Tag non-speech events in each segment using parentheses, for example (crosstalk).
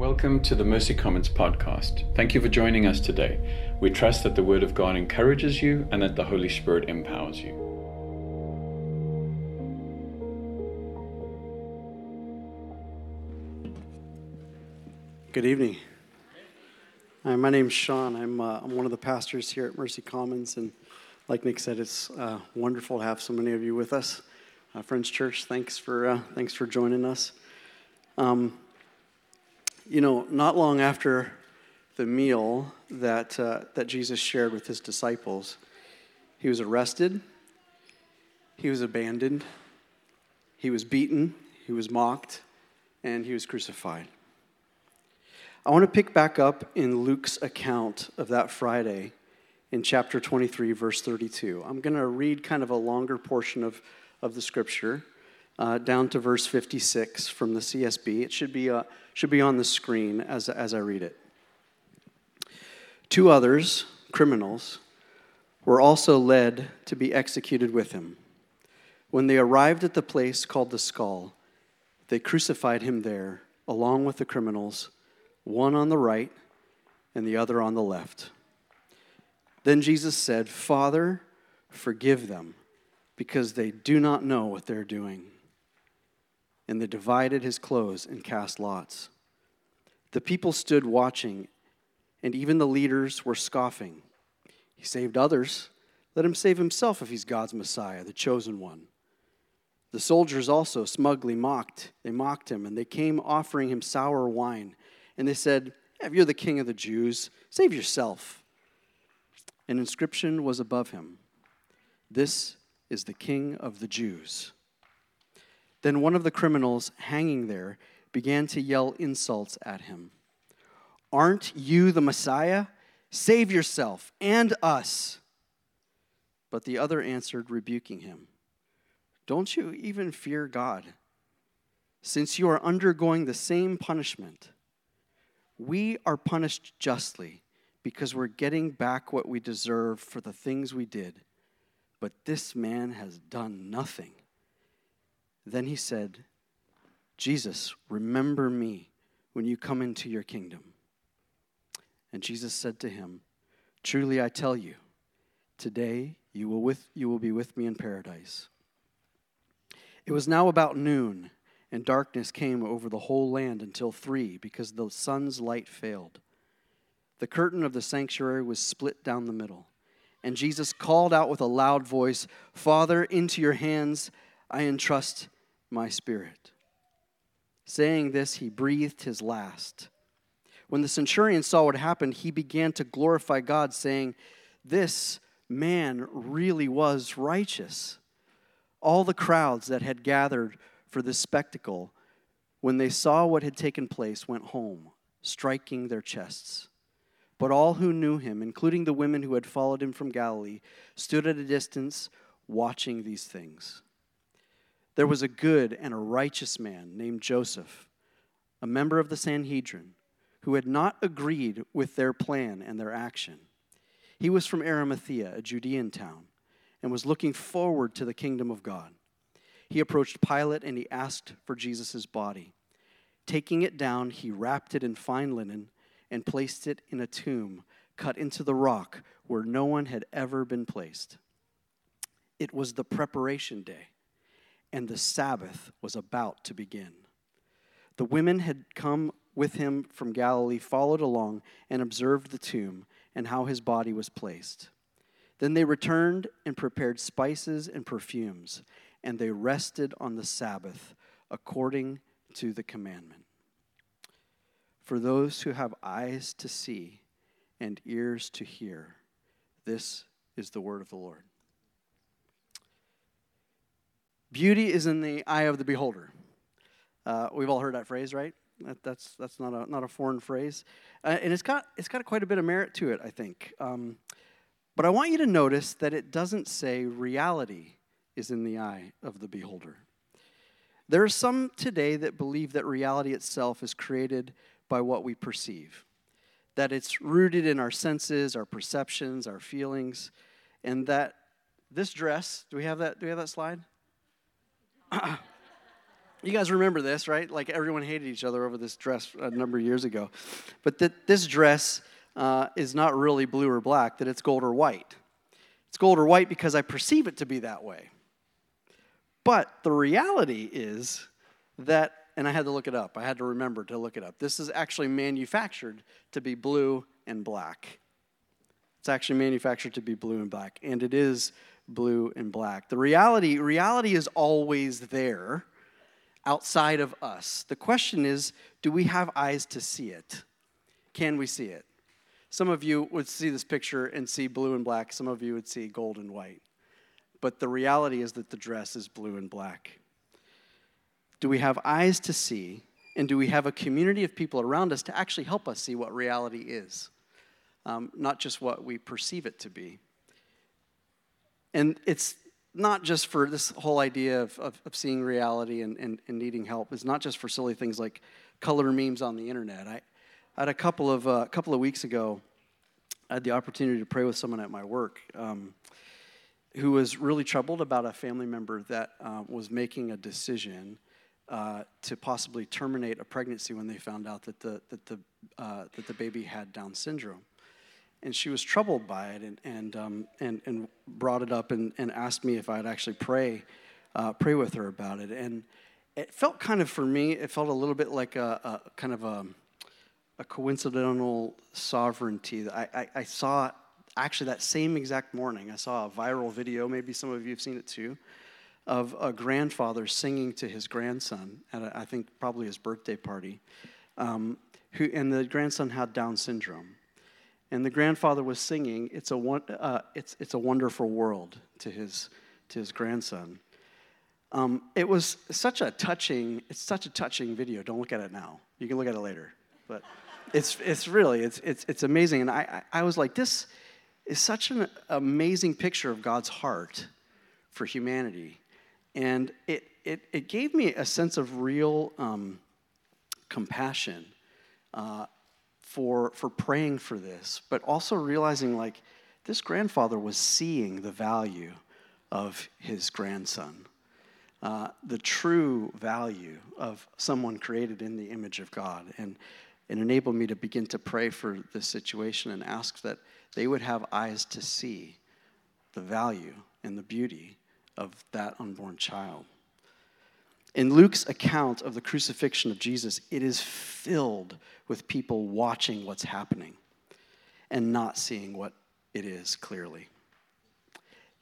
Welcome to the Mercy Commons podcast. Thank you for joining us today. We trust that the Word of God encourages you and that the Holy Spirit empowers you. Good evening. Hi, my name's Sean. I'm, uh, I'm one of the pastors here at Mercy Commons, and like Nick said, it's uh, wonderful to have so many of you with us. Uh, Friends Church, thanks for uh, thanks for joining us. Um, you know, not long after the meal that, uh, that Jesus shared with his disciples, he was arrested, he was abandoned, he was beaten, he was mocked, and he was crucified. I want to pick back up in Luke's account of that Friday in chapter 23, verse 32. I'm going to read kind of a longer portion of, of the scripture uh, down to verse 56 from the CSB. It should be, uh, should be on the screen as, as I read it. Two others, criminals, were also led to be executed with him. When they arrived at the place called the skull, they crucified him there, along with the criminals, one on the right and the other on the left. Then Jesus said, Father, forgive them, because they do not know what they're doing and they divided his clothes and cast lots. The people stood watching, and even the leaders were scoffing. He saved others. Let him save himself if he's God's Messiah, the chosen one. The soldiers also smugly mocked. They mocked him, and they came offering him sour wine. And they said, If you're the king of the Jews, save yourself. An inscription was above him This is the king of the Jews. Then one of the criminals hanging there began to yell insults at him. Aren't you the Messiah? Save yourself and us. But the other answered, rebuking him, Don't you even fear God? Since you are undergoing the same punishment, we are punished justly because we're getting back what we deserve for the things we did. But this man has done nothing. Then he said, Jesus, remember me when you come into your kingdom. And Jesus said to him, Truly I tell you, today you will, with, you will be with me in paradise. It was now about noon, and darkness came over the whole land until three, because the sun's light failed. The curtain of the sanctuary was split down the middle. And Jesus called out with a loud voice, Father, into your hands I entrust my spirit. Saying this, he breathed his last. When the centurion saw what happened, he began to glorify God, saying, This man really was righteous. All the crowds that had gathered for this spectacle, when they saw what had taken place, went home, striking their chests. But all who knew him, including the women who had followed him from Galilee, stood at a distance watching these things. There was a good and a righteous man named Joseph, a member of the Sanhedrin, who had not agreed with their plan and their action. He was from Arimathea, a Judean town, and was looking forward to the kingdom of God. He approached Pilate and he asked for Jesus' body. Taking it down, he wrapped it in fine linen and placed it in a tomb cut into the rock where no one had ever been placed. It was the preparation day and the Sabbath was about to begin. The women had come with him from Galilee, followed along, and observed the tomb and how his body was placed. Then they returned and prepared spices and perfumes, and they rested on the Sabbath according to the commandment. For those who have eyes to see and ears to hear, this is the word of the Lord. Beauty is in the eye of the beholder. Uh, we've all heard that phrase, right? That, that's that's not a not a foreign phrase, uh, and it's got it's got quite a bit of merit to it, I think. Um, but I want you to notice that it doesn't say reality is in the eye of the beholder. There are some today that believe that reality itself is created by what we perceive, that it's rooted in our senses, our perceptions, our feelings, and that this dress. Do we have that? Do we have that slide? (coughs) You guys remember this, right? Like everyone hated each other over this dress a number of years ago. But that this dress uh, is not really blue or black, that it's gold or white. It's gold or white because I perceive it to be that way. But the reality is that, and I had to look it up, I had to remember to look it up. This is actually manufactured to be blue and black. It's actually manufactured to be blue and black, and it is blue and black. The reality, reality is always there outside of us. The question is, do we have eyes to see it? Can we see it? Some of you would see this picture and see blue and black. Some of you would see gold and white. But the reality is that the dress is blue and black. Do we have eyes to see? And do we have a community of people around us to actually help us see what reality is? Um, not just what we perceive it to be. And it's not just for this whole idea of, of, of seeing reality and, and, and, needing help. It's not just for silly things like color memes on the internet. I, I had a couple of, uh, couple of weeks ago, I had the opportunity to pray with someone at my work um, who was really troubled about a family member that uh, was making a decision uh, to possibly terminate a pregnancy when they found out that the, that the, uh, that the baby had Down syndrome. And she was troubled by it and, and, um, and, and brought it up and, and asked me if I'd actually pray, uh, pray with her about it. And it felt kind of, for me, it felt a little bit like a, a kind of a, a coincidental sovereignty. I, I, I saw actually that same exact morning, I saw a viral video, maybe some of you have seen it too, of a grandfather singing to his grandson at, a, I think, probably his birthday party. Um, who, and the grandson had Down syndrome. And the grandfather was singing, It's a, uh, it's, it's a Wonderful World to his, to his grandson. Um, it was such a touching, it's such a touching video. Don't look at it now. You can look at it later. But it's, it's really, it's, it's, it's amazing. And I, I was like, this is such an amazing picture of God's heart for humanity. And it, it, it gave me a sense of real um, compassion uh, for, for praying for this, but also realizing like this grandfather was seeing the value of his grandson. Uh, the true value of someone created in the image of God. And it enabled me to begin to pray for this situation and ask that they would have eyes to see the value and the beauty of that unborn child. In Luke's account of the crucifixion of Jesus, it is filled with people watching what's happening and not seeing what it is clearly.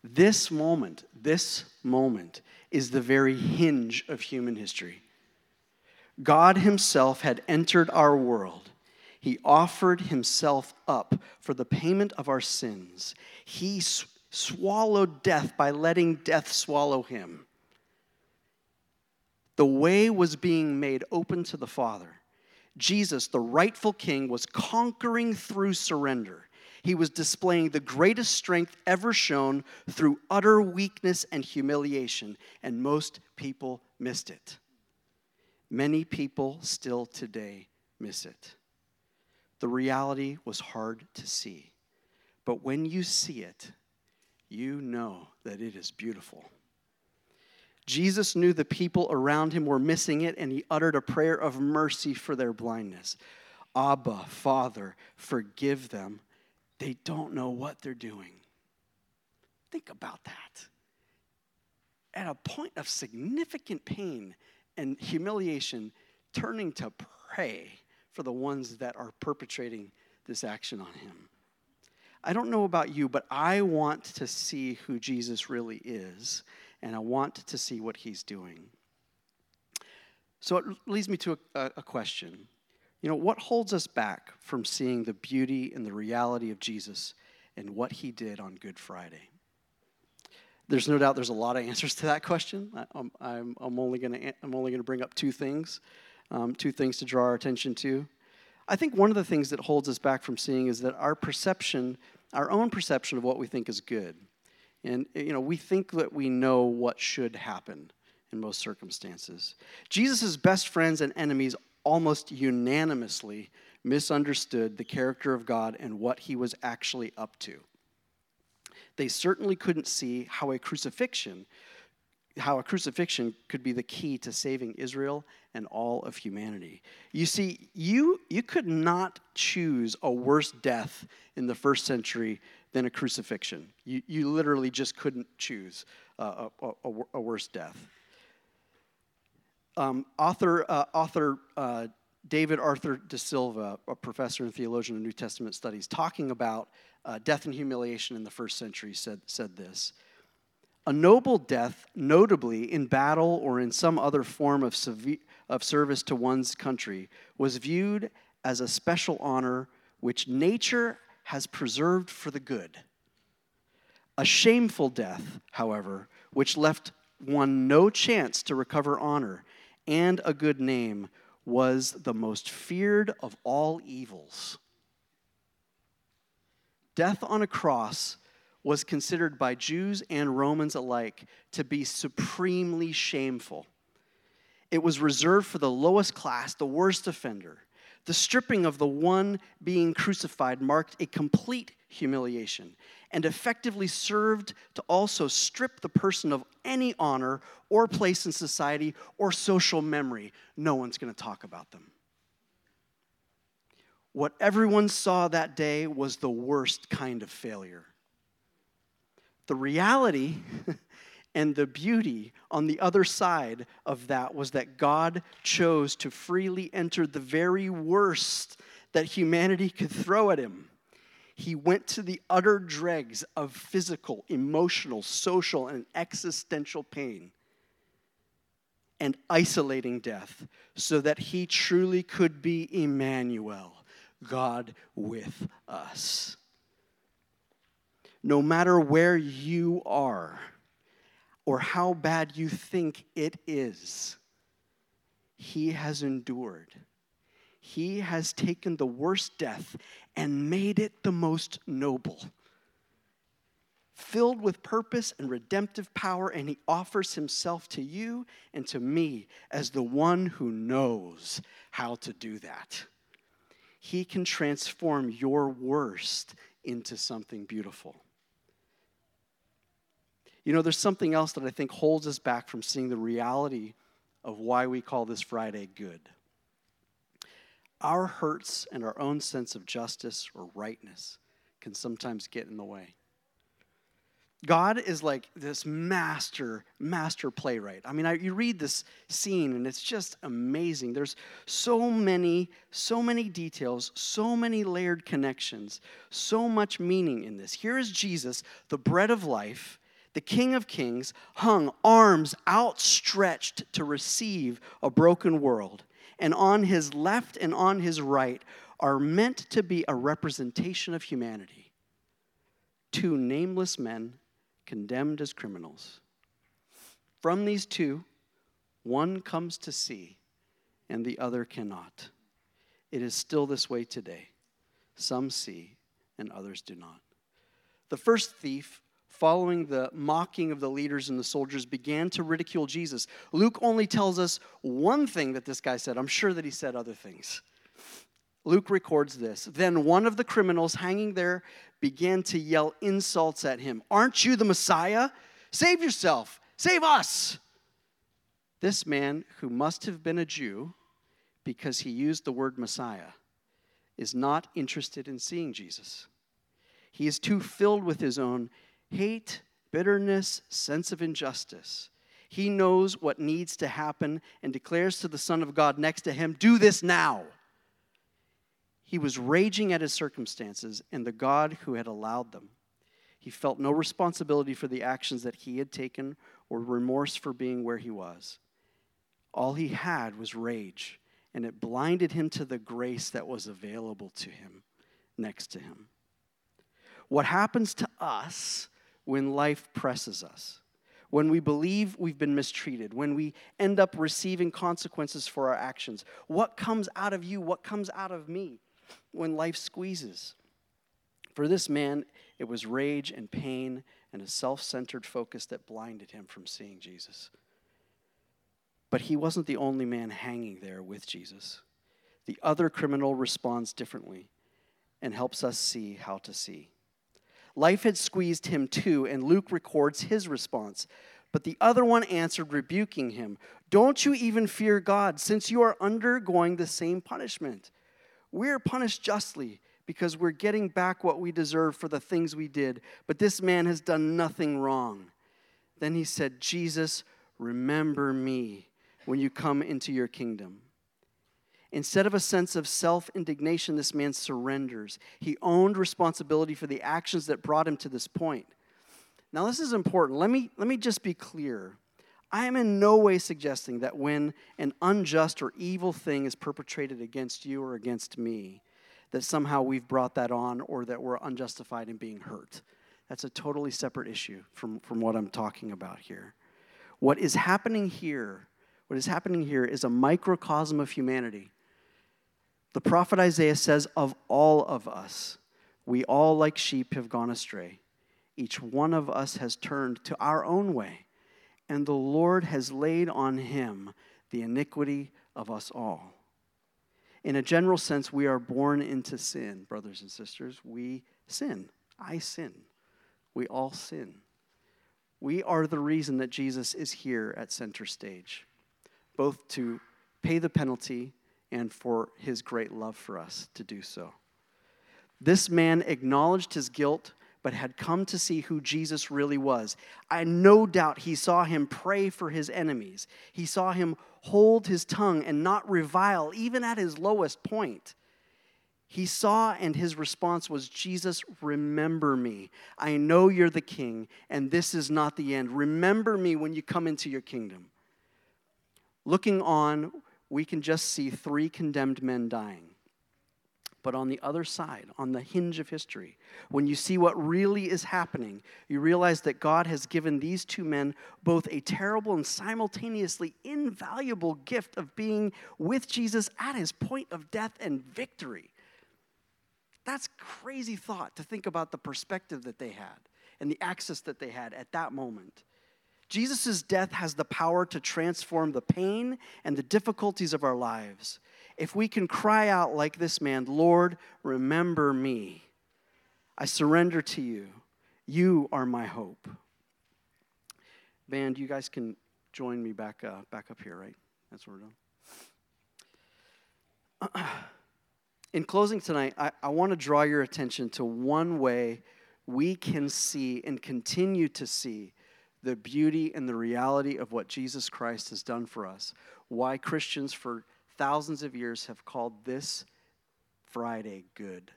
This moment, this moment is the very hinge of human history. God Himself had entered our world. He offered Himself up for the payment of our sins. He sw- swallowed death by letting death swallow Him. The way was being made open to the Father. Jesus, the rightful king, was conquering through surrender. He was displaying the greatest strength ever shown through utter weakness and humiliation, and most people missed it. Many people still today miss it. The reality was hard to see, but when you see it, you know that it is beautiful. Jesus knew the people around him were missing it, and he uttered a prayer of mercy for their blindness. Abba, Father, forgive them. They don't know what they're doing. Think about that. At a point of significant pain, and humiliation, turning to pray for the ones that are perpetrating this action on him. I don't know about you, but I want to see who Jesus really is, and I want to see what he's doing. So it leads me to a, a question. You know, what holds us back from seeing the beauty and the reality of Jesus and what he did on Good Friday? There's no doubt there's a lot of (laughs) answers to that question. I, am I'm, I'm only going to I'm only going to bring up two things, um, two things to draw our attention to. I think one of the things that holds us back from seeing is that our perception, our own perception of what we think is good, and eh, you know we think that we know what should happen in most circumstances. Jesus' best friends and enemies almost unanimously misunderstood the character of God and what he was actually up to they certainly couldn't see how a crucifixion how a crucifixion could be the key to saving Israel and all of humanity. You see, you, you could not choose a worse death in the first century than a crucifixion. You, you literally just couldn't choose a, a, a, worse death. Um, author uh, author uh, David Arthur De Silva, a professor and theologian of New Testament studies, talking about uh, death and humiliation in the first century, said, said this. A noble death, notably in battle or in some other form of, of service to one's country, was viewed as a special honor which nature has preserved for the good. A shameful death, however, which left one no chance to recover honor and a good name, was the most feared of all evils. Death on a cross was considered by Jews and Romans alike to be supremely shameful. It was reserved for the lowest class, the worst offender. The stripping of the one being crucified marked a complete humiliation and effectively served to also strip the person of any honor or place in society or social memory. No one's going to talk about them. What everyone saw that day was the worst kind of failure. The reality (laughs) and the beauty on the other side of that was that God chose to freely enter the very worst that humanity could throw at him. He went to the utter dregs of physical, emotional, social, and existential pain and isolating death so that he truly could be Emmanuel, God with us no matter where you are or how bad you think it is, He has endured. He has taken the worst death and made it the most noble. Filled with purpose and redemptive power, and He offers Himself to you and to me as the one who knows how to do that. He can transform your worst into something beautiful. You know, there's something else that I think holds us back from seeing the reality of why we call this Friday good. Our hurts and our own sense of justice or rightness can sometimes get in the way. God is like this master, master playwright. I mean, I, you read this scene and it's just amazing. There's so many, so many details, so many layered connections, so much meaning in this. Here is Jesus, the bread of life, the King of Kings, hung arms outstretched to receive a broken world. And on his left and on his right are meant to be a representation of humanity. Two nameless men condemned as criminals. From these two, one comes to see and the other cannot. It is still this way today. Some see and others do not. The first thief following the mocking of the leaders and the soldiers, began to ridicule Jesus. Luke only tells us one thing that this guy said. I'm sure that he said other things. Luke records this. Then one of the criminals hanging there began to yell insults at him Aren't you the Messiah? Save yourself! Save us! This man, who must have been a Jew because he used the word Messiah, is not interested in seeing Jesus. He is too filled with his own hate, bitterness, sense of injustice. He knows what needs to happen and declares to the Son of God next to him, Do this now. He was raging at his circumstances and the God who had allowed them. He felt no responsibility for the actions that he had taken or remorse for being where he was. All he had was rage, and it blinded him to the grace that was available to him next to him. What happens to us when life presses us, when we believe we've been mistreated, when we end up receiving consequences for our actions. What comes out of you? What comes out of me when life squeezes? For this man, it was rage and pain and a self centered focus that blinded him from seeing Jesus. But he wasn't the only man hanging there with Jesus. The other criminal responds differently and helps us see how to see. Life had squeezed him too, and Luke records his response. But the other one answered, rebuking him, Don't you even fear God, since you are undergoing the same punishment? We are punished justly because we're getting back what we deserve for the things we did, but this man has done nothing wrong. Then he said, Jesus, remember me when you come into your kingdom. Instead of a sense of self indignation, this man surrenders. He owned responsibility for the actions that brought him to this point. Now, this is important. Let me, let me just be clear. I am in no way suggesting that when an unjust or evil thing is perpetrated against you or against me, that somehow we've brought that on or that we're unjustified in being hurt. That's a totally separate issue from, from what I'm talking about here. What is happening here, what is happening here is a microcosm of humanity. The prophet Isaiah says, Of all of us, we all like sheep have gone astray. Each one of us has turned to our own way, and the Lord has laid on him the iniquity of us all. In a general sense, we are born into sin, brothers and sisters. We sin. I sin. We all sin. We are the reason that Jesus is here at center stage, both to pay the penalty and for his great love for us to do so. This man acknowledged his guilt but had come to see who Jesus really was. I no doubt he saw him pray for his enemies. He saw him hold his tongue and not revile, even at his lowest point. He saw, and his response was, Jesus, remember me. I know you're the king, and this is not the end. Remember me when you come into your kingdom. Looking on, we can just see three condemned men dying. But on the other side, on the hinge of history, when you see what really is happening, you realize that God has given these two men both a terrible and simultaneously invaluable gift of being with Jesus at his point of death and victory. That's crazy thought to think about the perspective that they had and the access that they had at that moment. Jesus' death has the power to transform the pain and the difficulties of our lives if we can cry out like this man, Lord, remember me. I surrender to you. You are my hope. Band, you guys can join me back, uh, back up here, right? That's what we're doing. (clears throat) In closing tonight, I, I want to draw your attention to one way we can see and continue to see the beauty and the reality of what Jesus Christ has done for us. Why Christians, for thousands of years have called this Friday good.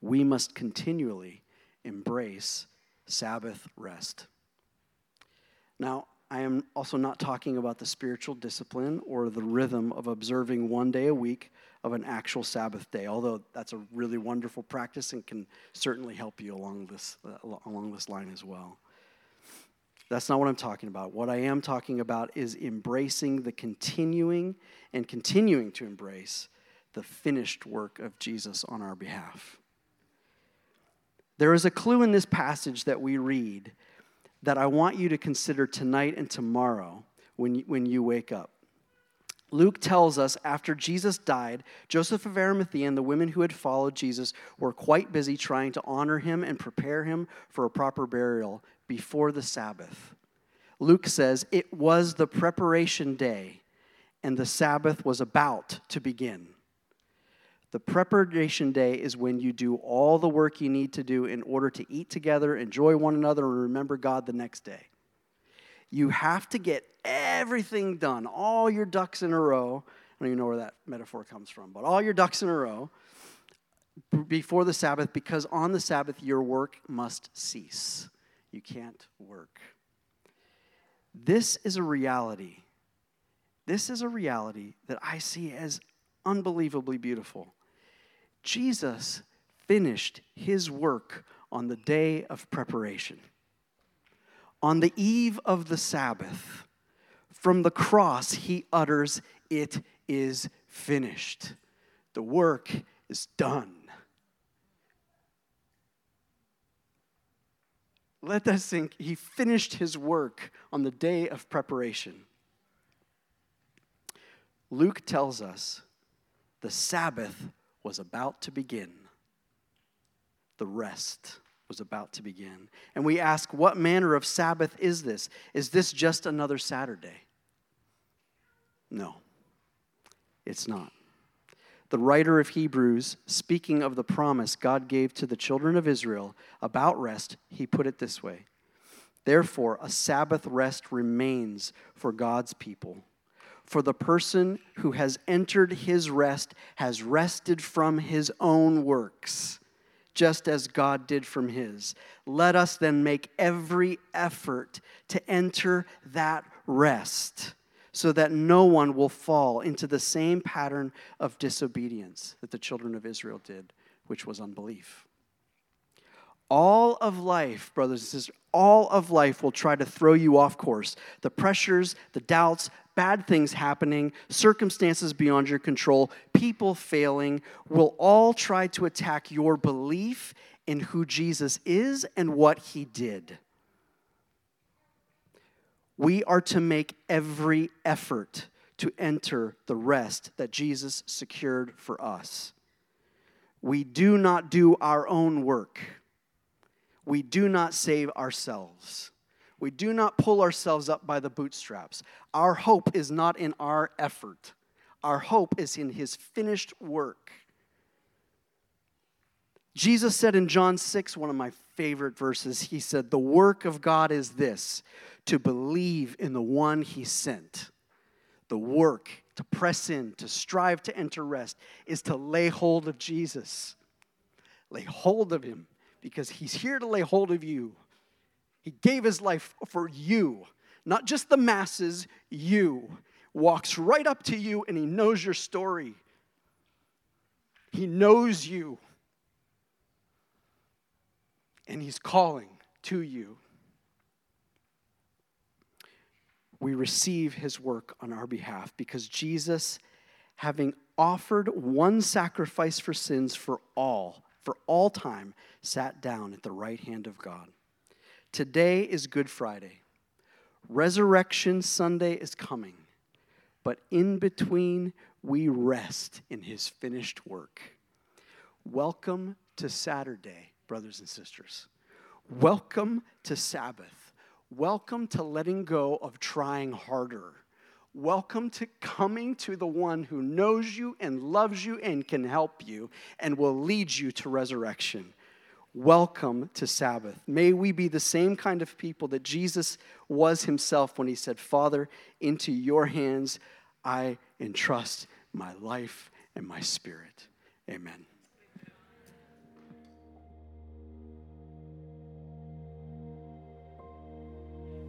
We must continually embrace Sabbath rest. Now, I am also not talking about the spiritual discipline or the rhythm of observing one day a week of an actual Sabbath day, although that's a really wonderful practice and can certainly help you along this, uh, along this line as well. That's not what I'm talking about. What I am talking about is embracing the continuing and continuing to embrace the finished work of Jesus on our behalf. There is a clue in this passage that we read that I want you to consider tonight and tomorrow when you, when you wake up. Luke tells us after Jesus died, Joseph of Arimathea and the women who had followed Jesus were quite busy trying to honor him and prepare him for a proper burial before the Sabbath. Luke says it was the preparation day, and the Sabbath was about to begin. The preparation day is when you do all the work you need to do in order to eat together, enjoy one another, and remember God the next day. You have to get everything done, all your ducks in a row. I don't even know where that metaphor comes from, but all your ducks in a row before the Sabbath, because on the Sabbath your work must cease. You can't work. This is a reality. This is a reality that I see as unbelievably beautiful. Jesus finished his work on the day of preparation. On the eve of the Sabbath, from the cross, he utters, It is finished. The work is done. Let that sink. He finished his work on the day of preparation. Luke tells us the Sabbath was about to begin, the rest was about to begin. And we ask, What manner of Sabbath is this? Is this just another Saturday? No, it's not. The writer of Hebrews, speaking of the promise God gave to the children of Israel about rest, he put it this way Therefore, a Sabbath rest remains for God's people. For the person who has entered his rest has rested from his own works, just as God did from his. Let us then make every effort to enter that rest so that no one will fall into the same pattern of disobedience that the children of Israel did, which was unbelief. All of life, brothers and sisters, all of life will try to throw you off course. The pressures, the doubts, bad things happening, circumstances beyond your control, people failing will all try to attack your belief in who Jesus is and what he did we are to make every effort to enter the rest that Jesus secured for us. We do not do our own work. We do not save ourselves. We do not pull ourselves up by the bootstraps. Our hope is not in our effort. Our hope is in his finished work. Jesus said in John 6, one of my favorite verses, he said, The work of God is this to believe in the one he sent. The work to press in, to strive to enter rest, is to lay hold of Jesus. Lay hold of him because he's here to lay hold of you. He gave his life for you, not just the masses, you. Walks right up to you and he knows your story. He knows you. And he's calling to you. We receive his work on our behalf because Jesus, having offered one sacrifice for sins for all, for all time, sat down at the right hand of God. Today is Good Friday. Resurrection Sunday is coming. But in between, we rest in his finished work. Welcome to Saturday, brothers and sisters. Welcome to Sabbath. Welcome to letting go of trying harder. Welcome to coming to the one who knows you and loves you and can help you and will lead you to resurrection. Welcome to Sabbath. May we be the same kind of people that Jesus was himself when he said, Father, into your hands I entrust my life and my spirit. Amen.